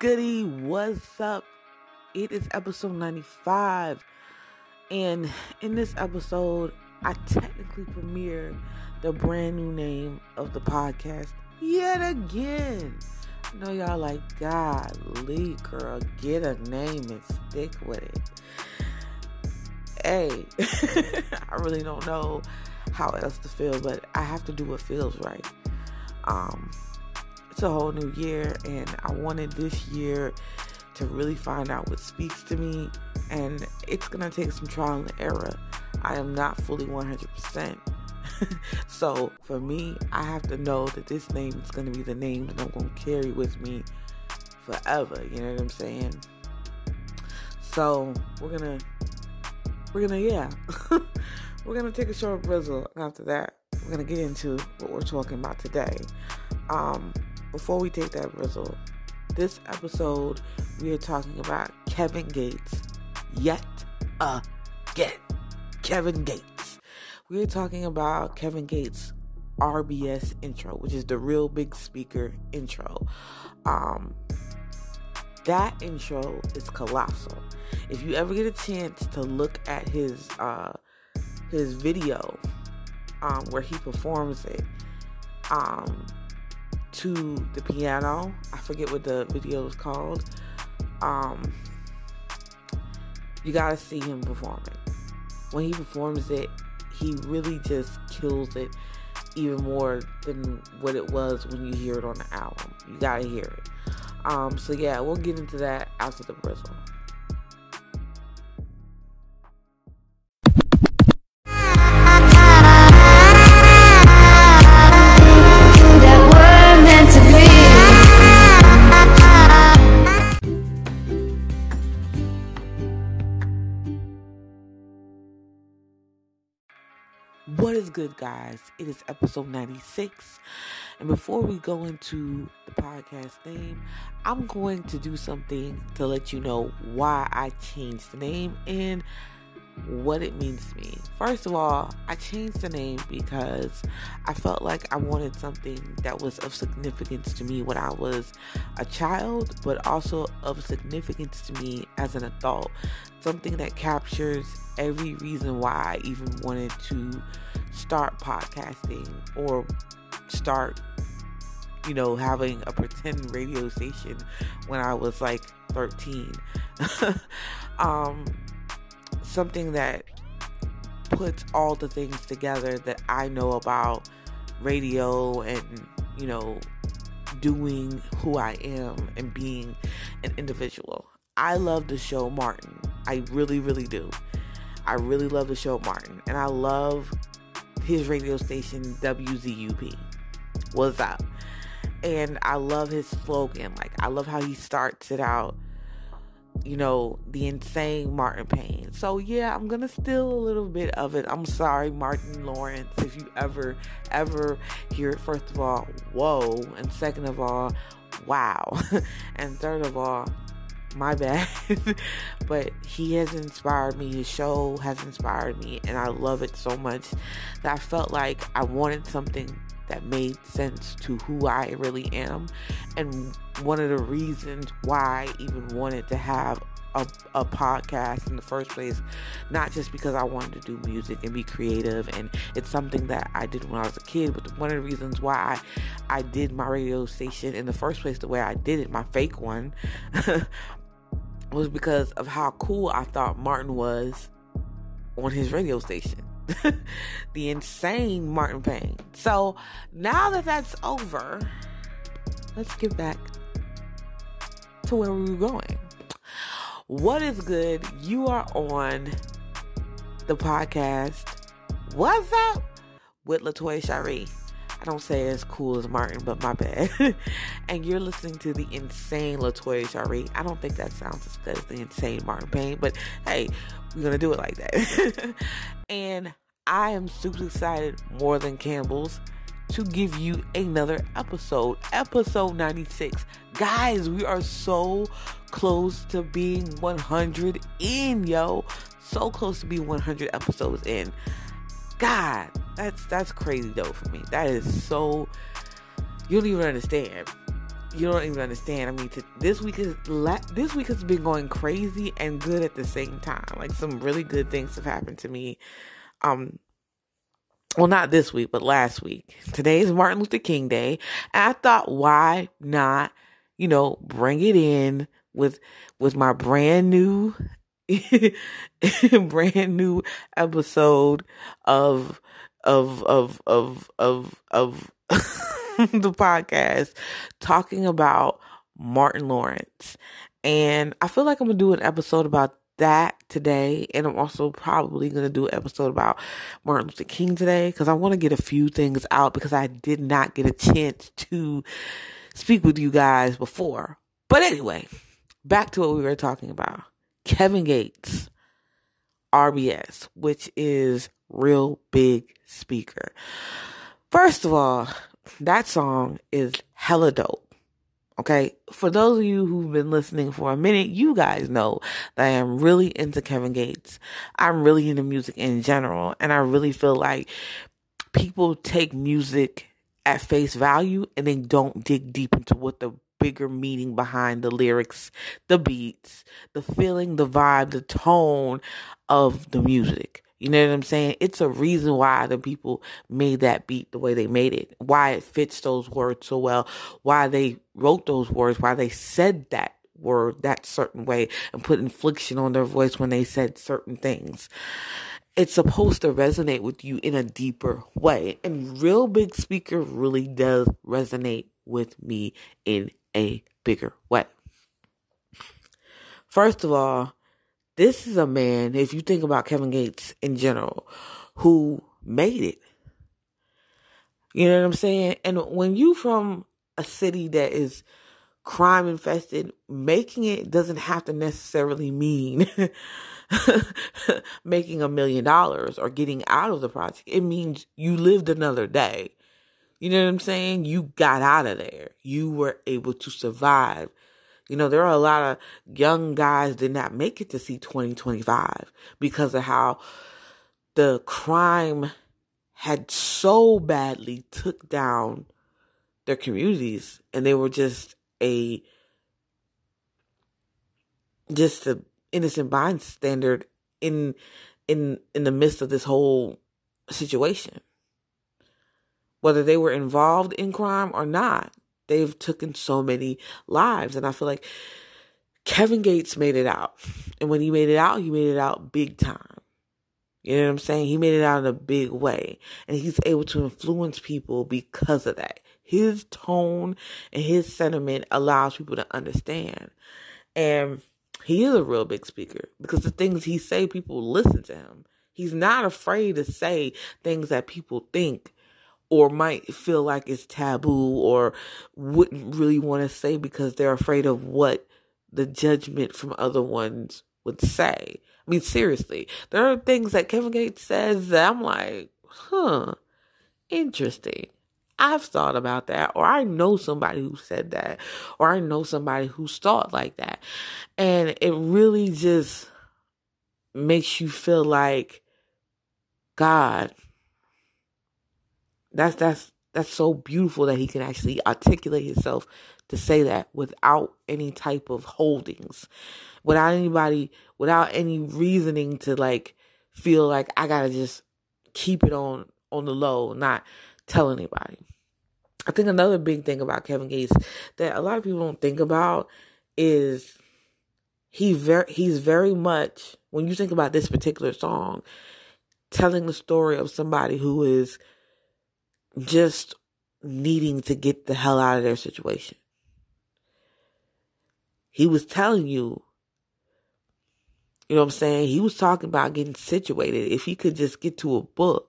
Goody? What's up? It is episode 95. And in this episode, I technically premiere the brand new name of the podcast yet again. I know y'all like, God, golly, girl, get a name and stick with it. Hey, I really don't know how else to feel, but I have to do what feels right. Um, it's a whole new year, and I wanted this year to really find out what speaks to me, and it's gonna take some trial and error. I am not fully 100%. so for me, I have to know that this name is gonna be the name that I'm gonna carry with me forever. You know what I'm saying? So we're gonna, we're gonna, yeah, we're gonna take a short brizzle. After that, we're gonna get into what we're talking about today. Um, before we take that brizzle, this episode we are talking about Kevin Gates yet again. Kevin Gates. We are talking about Kevin Gates RBS intro, which is the real big speaker intro. Um, that intro is colossal. If you ever get a chance to look at his uh, his video um, where he performs it, um, to the piano. I forget what the video is called. Um, you gotta see him perform it. When he performs it, he really just kills it even more than what it was when you hear it on the album. You gotta hear it. Um, so yeah, we'll get into that after the bristle. Good, guys? It is episode 96. And before we go into the podcast name, I'm going to do something to let you know why I changed the name and what it means to me. First of all, I changed the name because I felt like I wanted something that was of significance to me when I was a child, but also of significance to me as an adult. Something that captures every reason why I even wanted to start podcasting or start you know, having a pretend radio station when I was like 13. um, something that puts all the things together that I know about radio and, you know, doing who I am and being an individual. I love the show Martin. I really, really do. I really love the show Martin. And I love his radio station WZUP. What's up? And I love his slogan. Like, I love how he starts it out you know, the insane Martin Payne. So yeah, I'm gonna steal a little bit of it. I'm sorry, Martin Lawrence, if you ever, ever hear it. First of all, whoa. And second of all, wow. and third of all, my bad. but he has inspired me. His show has inspired me, and I love it so much that I felt like I wanted something that made sense to who I really am. And one of the reasons why I even wanted to have a, a, podcast in the first place, not just because I wanted to do music and be creative, and it's something that I did when I was a kid, but one of the reasons why I, I did my radio station in the first place, the way I did it, my fake one, was because of how cool I thought Martin was on his radio station. the insane Martin Payne. So now that that's over, let's get back to where we were going. What is good? You are on the podcast. What's up with Latoya Shari? I don't say as cool as Martin, but my bad. and you're listening to the insane Latoya Shari. I don't think that sounds as good as the insane Martin Payne, but hey, we're gonna do it like that. and I am super excited more than Campbell's to give you another episode, episode 96. Guys, we are so close to being 100 in, yo. So close to being 100 episodes in. God, that's that's crazy though for me. That is so you don't even understand. You don't even understand. I mean, to, this week is this week has been going crazy and good at the same time. Like some really good things have happened to me. Um, well, not this week, but last week. Today is Martin Luther King Day, and I thought, why not, you know, bring it in with with my brand new, brand new episode of of of of of of the podcast talking about Martin Lawrence. And I feel like I'm going to do an episode about that today. And I'm also probably going to do an episode about Martin Luther King today because I want to get a few things out because I did not get a chance to speak with you guys before. But anyway, back to what we were talking about Kevin Gates, RBS, which is Real Big Speaker. First of all, that song is hella dope. Okay. For those of you who've been listening for a minute, you guys know that I am really into Kevin Gates. I'm really into music in general. And I really feel like people take music at face value and they don't dig deep into what the bigger meaning behind the lyrics, the beats, the feeling, the vibe, the tone of the music. You know what I'm saying? It's a reason why the people made that beat the way they made it, why it fits those words so well, why they wrote those words, why they said that word that certain way and put infliction on their voice when they said certain things. It's supposed to resonate with you in a deeper way. And Real Big Speaker really does resonate with me in a bigger way. First of all, this is a man, if you think about Kevin Gates in general, who made it. You know what I'm saying? And when you from a city that is crime infested, making it doesn't have to necessarily mean making a million dollars or getting out of the project. It means you lived another day. You know what I'm saying? You got out of there. You were able to survive you know, there are a lot of young guys did not make it to see 2025 because of how the crime had so badly took down their communities and they were just a just a innocent bystander in in in the midst of this whole situation. Whether they were involved in crime or not they've taken so many lives. And I feel like Kevin Gates made it out. And when he made it out, he made it out big time. You know what I'm saying? He made it out in a big way. And he's able to influence people because of that. His tone and his sentiment allows people to understand. And he is a real big speaker because the things he say, people listen to him. He's not afraid to say things that people think or might feel like it's taboo or wouldn't really want to say because they're afraid of what the judgment from other ones would say. I mean, seriously, there are things that Kevin Gates says that I'm like, huh, interesting. I've thought about that, or I know somebody who said that, or I know somebody who's thought like that. And it really just makes you feel like, God, that's that's that's so beautiful that he can actually articulate himself to say that without any type of holdings, without anybody, without any reasoning to like feel like I gotta just keep it on on the low, not tell anybody. I think another big thing about Kevin Gates that a lot of people don't think about is he very he's very much when you think about this particular song, telling the story of somebody who is just needing to get the hell out of their situation. He was telling you, you know what I'm saying? He was talking about getting situated. If he could just get to a book.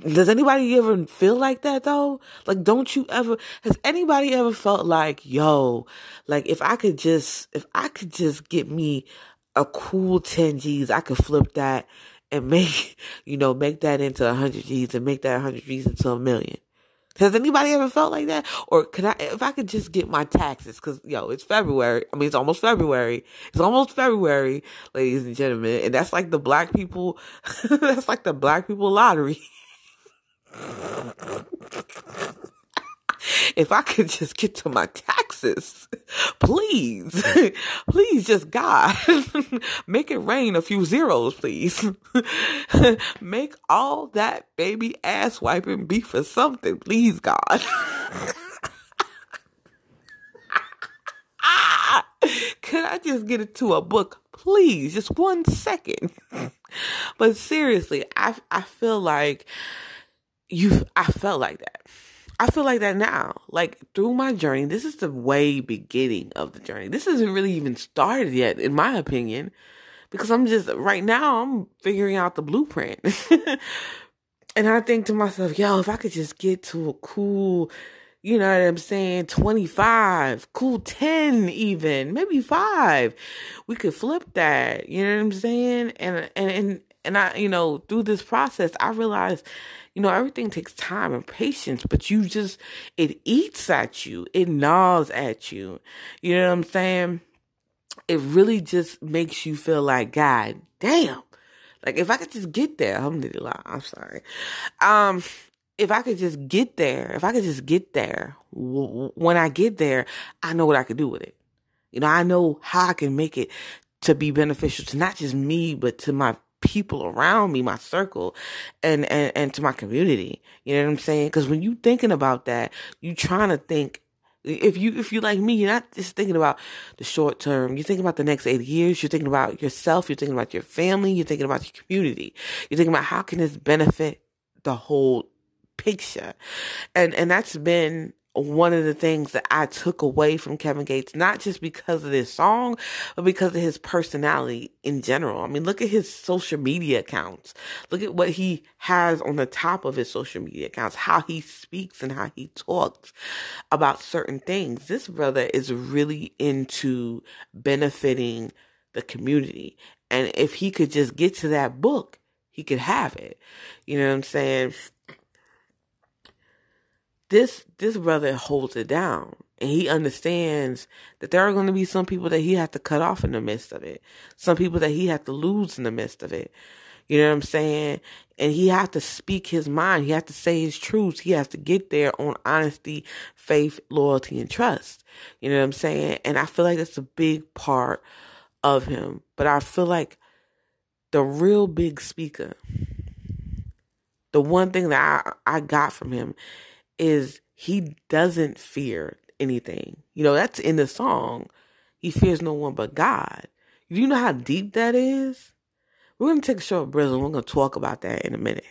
Does anybody ever feel like that though? Like, don't you ever, has anybody ever felt like, yo, like if I could just, if I could just get me a cool 10 G's, I could flip that and make, you know, make that into a hundred G's and make that hundred G's into a million. Has anybody ever felt like that? Or could I, if I could just get my taxes, cause yo, it's February. I mean, it's almost February. It's almost February, ladies and gentlemen. And that's like the black people, that's like the black people lottery. if I could just get to my taxes, please, please, just God, make it rain a few zeros, please. make all that baby ass wiping be for something, please, God. Can I just get it to a book, please? Just one second. but seriously, I I feel like you. I felt like that. I feel like that now. Like through my journey, this is the way beginning of the journey. This isn't really even started yet, in my opinion, because I'm just right now. I'm figuring out the blueprint. and I think to myself, yo, if I could just get to a cool you know what I'm saying, 25, cool 10 even, maybe 5. We could flip that, you know what I'm saying? And and and and I, you know, through this process, I realized, you know, everything takes time and patience, but you just it eats at you, it gnaws at you. You know what I'm saying? It really just makes you feel like, God damn. Like if I could just get there, I'm sorry. Um, if I could just get there, if I could just get there, when I get there, I know what I could do with it. You know, I know how I can make it to be beneficial to not just me, but to my people around me, my circle, and and and to my community. You know what I'm saying? Because when you thinking about that, you trying to think. If you if you like me, you're not just thinking about the short term. You're thinking about the next eight years. You're thinking about yourself. You're thinking about your family. You're thinking about your community. You're thinking about how can this benefit the whole picture. And and that's been one of the things that I took away from Kevin Gates, not just because of this song, but because of his personality in general. I mean, look at his social media accounts. Look at what he has on the top of his social media accounts, how he speaks and how he talks about certain things. This brother is really into benefiting the community. And if he could just get to that book, he could have it. You know what I'm saying? This this brother holds it down and he understands that there are going to be some people that he has to cut off in the midst of it some people that he has to lose in the midst of it. You know what i'm saying? And he has to speak his mind. He has to say his truths. He has to get there on honesty faith loyalty and trust. You know what i'm saying? And i feel like that's a big part of him. But i feel like the real big speaker the one thing that i, I got from him is he doesn't fear anything. You know, that's in the song. He fears no one but God. Do you know how deep that is? We're going to take a short break and we're going to talk about that in a minute.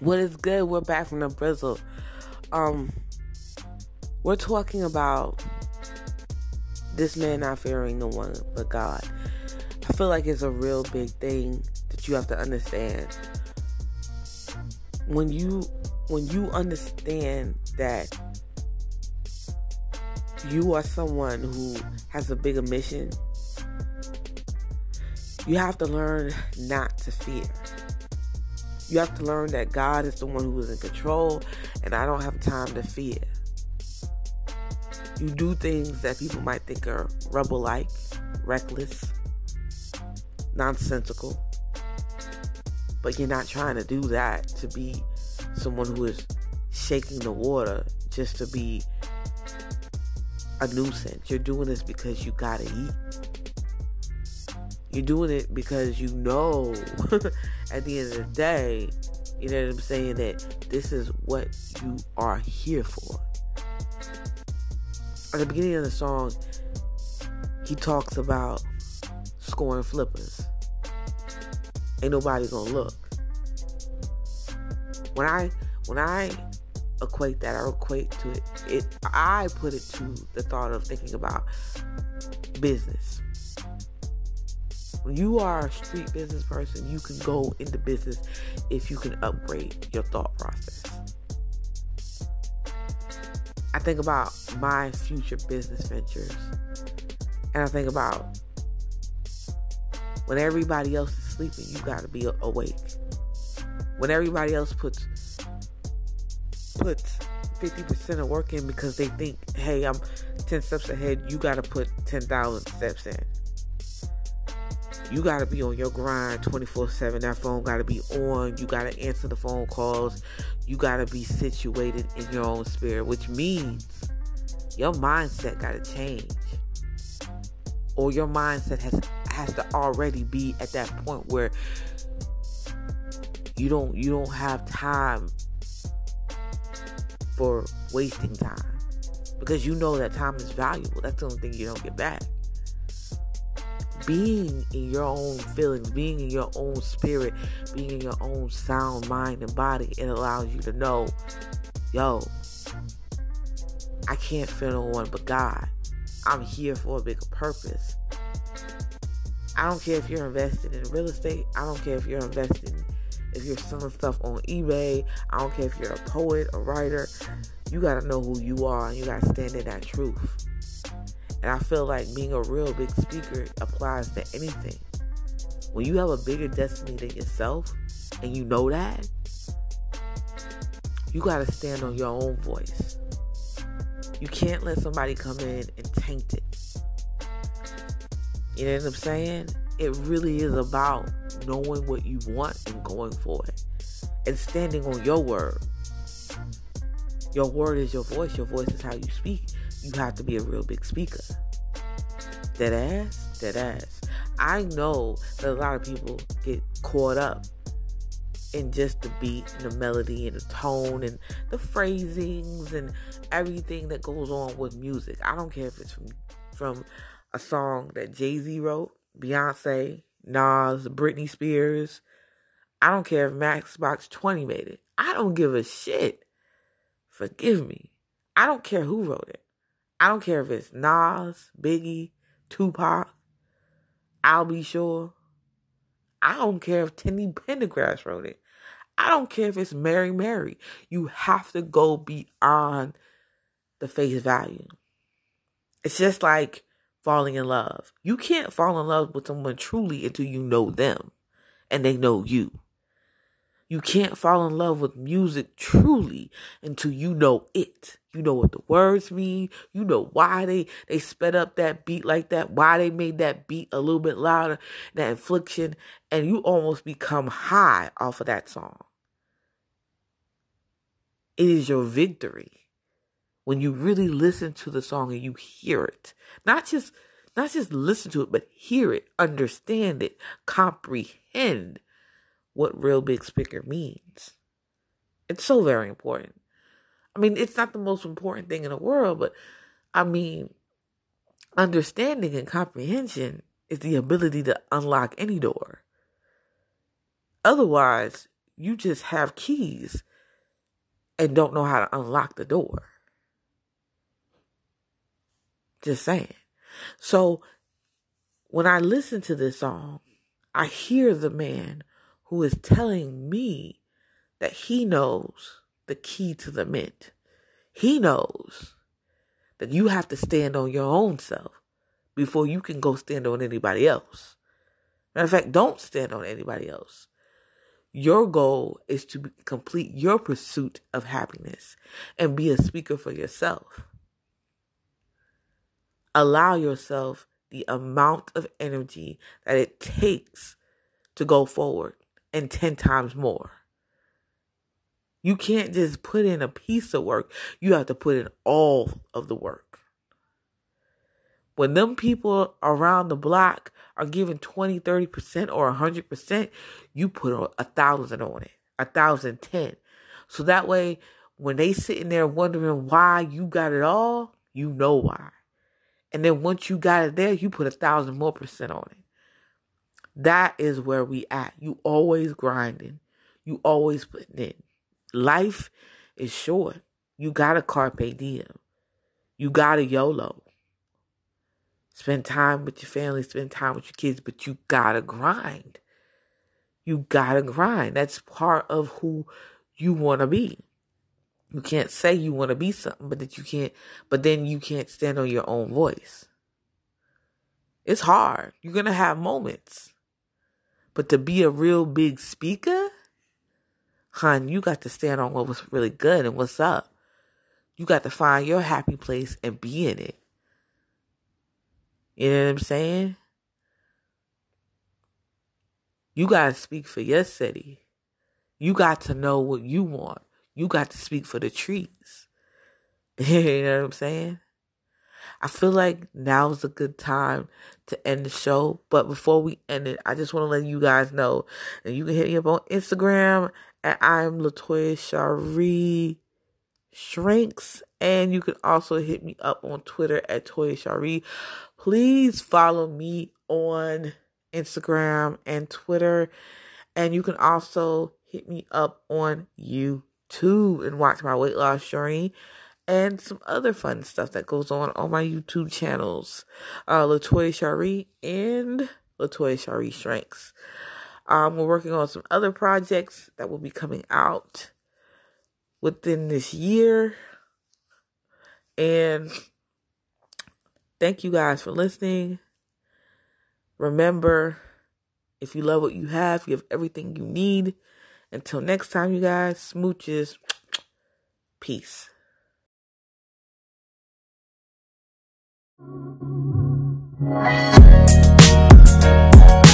What is good? We're back from the Brizzle. Um, we're talking about this man not fearing no one but God. I feel like it's a real big thing that you have to understand. When you when you understand that you are someone who has a bigger mission, you have to learn not to fear. You have to learn that God is the one who is in control, and I don't have time to fear. You do things that people might think are rebel like, reckless, nonsensical. But you're not trying to do that to be someone who is shaking the water just to be a nuisance. You're doing this because you gotta eat. You're doing it because you know at the end of the day, you know what I'm saying, that this is what you are here for at the beginning of the song, he talks about scoring flippers. Ain't nobody gonna look. When I when I equate that, I equate to it, it I put it to the thought of thinking about business. When you are a street business person, you can go into business if you can upgrade your thought process. I think about my future business ventures. And I think about when everybody else is sleeping, you got to be awake. When everybody else puts puts 50% of work in because they think, "Hey, I'm 10 steps ahead, you got to put 10,000 steps in. You got to be on your grind 24 7. That phone got to be on. You got to answer the phone calls. You got to be situated in your own spirit, which means your mindset got to change. Or your mindset has has to already be at that point where you don't you don't have time for wasting time because you know that time is valuable. That's the only thing you don't get back. Being in your own feelings, being in your own spirit, being in your own sound mind and body, it allows you to know, yo, I can't feel no one but God. I'm here for a bigger purpose. I don't care if you're invested in real estate. I don't care if you're invested if you're selling stuff on eBay. I don't care if you're a poet, a writer. You got to know who you are and you got to stand in that truth. And I feel like being a real big speaker applies to anything. When you have a bigger destiny than yourself and you know that, you got to stand on your own voice. You can't let somebody come in and taint it. You know what I'm saying? It really is about knowing what you want and going for it and standing on your word. Your word is your voice, your voice is how you speak. You have to be a real big speaker. Dead ass, dead ass. I know that a lot of people get caught up in just the beat and the melody and the tone and the phrasings and everything that goes on with music. I don't care if it's from from a song that Jay-Z wrote, Beyonce, Nas, Britney Spears. I don't care if Matchbox 20 made it. I don't give a shit. Forgive me. I don't care who wrote it. I don't care if it's Nas, Biggie, Tupac, Al B. Sure. I don't care if Teddy Pendergrass wrote it. I don't care if it's Mary Mary. You have to go beyond the face value. It's just like falling in love. You can't fall in love with someone truly until you know them and they know you. You can't fall in love with music truly until you know it. You know what the words mean. You know why they, they sped up that beat like that, why they made that beat a little bit louder, that infliction, and you almost become high off of that song. It is your victory when you really listen to the song and you hear it. Not just not just listen to it, but hear it, understand it, comprehend what real big speaker means. It's so very important. I mean, it's not the most important thing in the world, but I mean, understanding and comprehension is the ability to unlock any door. Otherwise, you just have keys and don't know how to unlock the door. Just saying. So when I listen to this song, I hear the man who is telling me that he knows the key to the mint. He knows that you have to stand on your own self before you can go stand on anybody else. Matter of fact, don't stand on anybody else. Your goal is to complete your pursuit of happiness and be a speaker for yourself allow yourself the amount of energy that it takes to go forward and 10 times more. You can't just put in a piece of work, you have to put in all of the work. When them people around the block are giving 20, 30% or 100%, you put a thousand on it, a thousand ten. So that way, when they sitting there wondering why you got it all, you know why. And then once you got it there, you put a thousand more percent on it. That is where we at. You always grinding. You always putting in. Life is short. You got a carpe diem. You gotta YOLO. Spend time with your family, spend time with your kids, but you gotta grind. You gotta grind. That's part of who you wanna be. You can't say you want to be something, but that you can't, but then you can't stand on your own voice. It's hard. You're to have moments. But to be a real big speaker, hon, you got to stand on what was really good and what's up. You got to find your happy place and be in it. You know what I'm saying? You got to speak for your city. You got to know what you want. You got to speak for the trees. you know what I'm saying? I feel like now is a good time to end the show. But before we end it, I just want to let you guys know that you can hit me up on Instagram at I'm Latoya Shari Shrinks. And you can also hit me up on Twitter at Toya Shari. Please follow me on Instagram and Twitter. And you can also hit me up on YouTube and watch my weight loss journey and some other fun stuff that goes on on my YouTube channels, uh, Latoya Shari and Latoya Shari Shrinks. Um, we're working on some other projects that will be coming out within this year. And thank you guys for listening. Remember, if you love what you have, you have everything you need. Until next time, you guys, smooches. Peace. Thank you.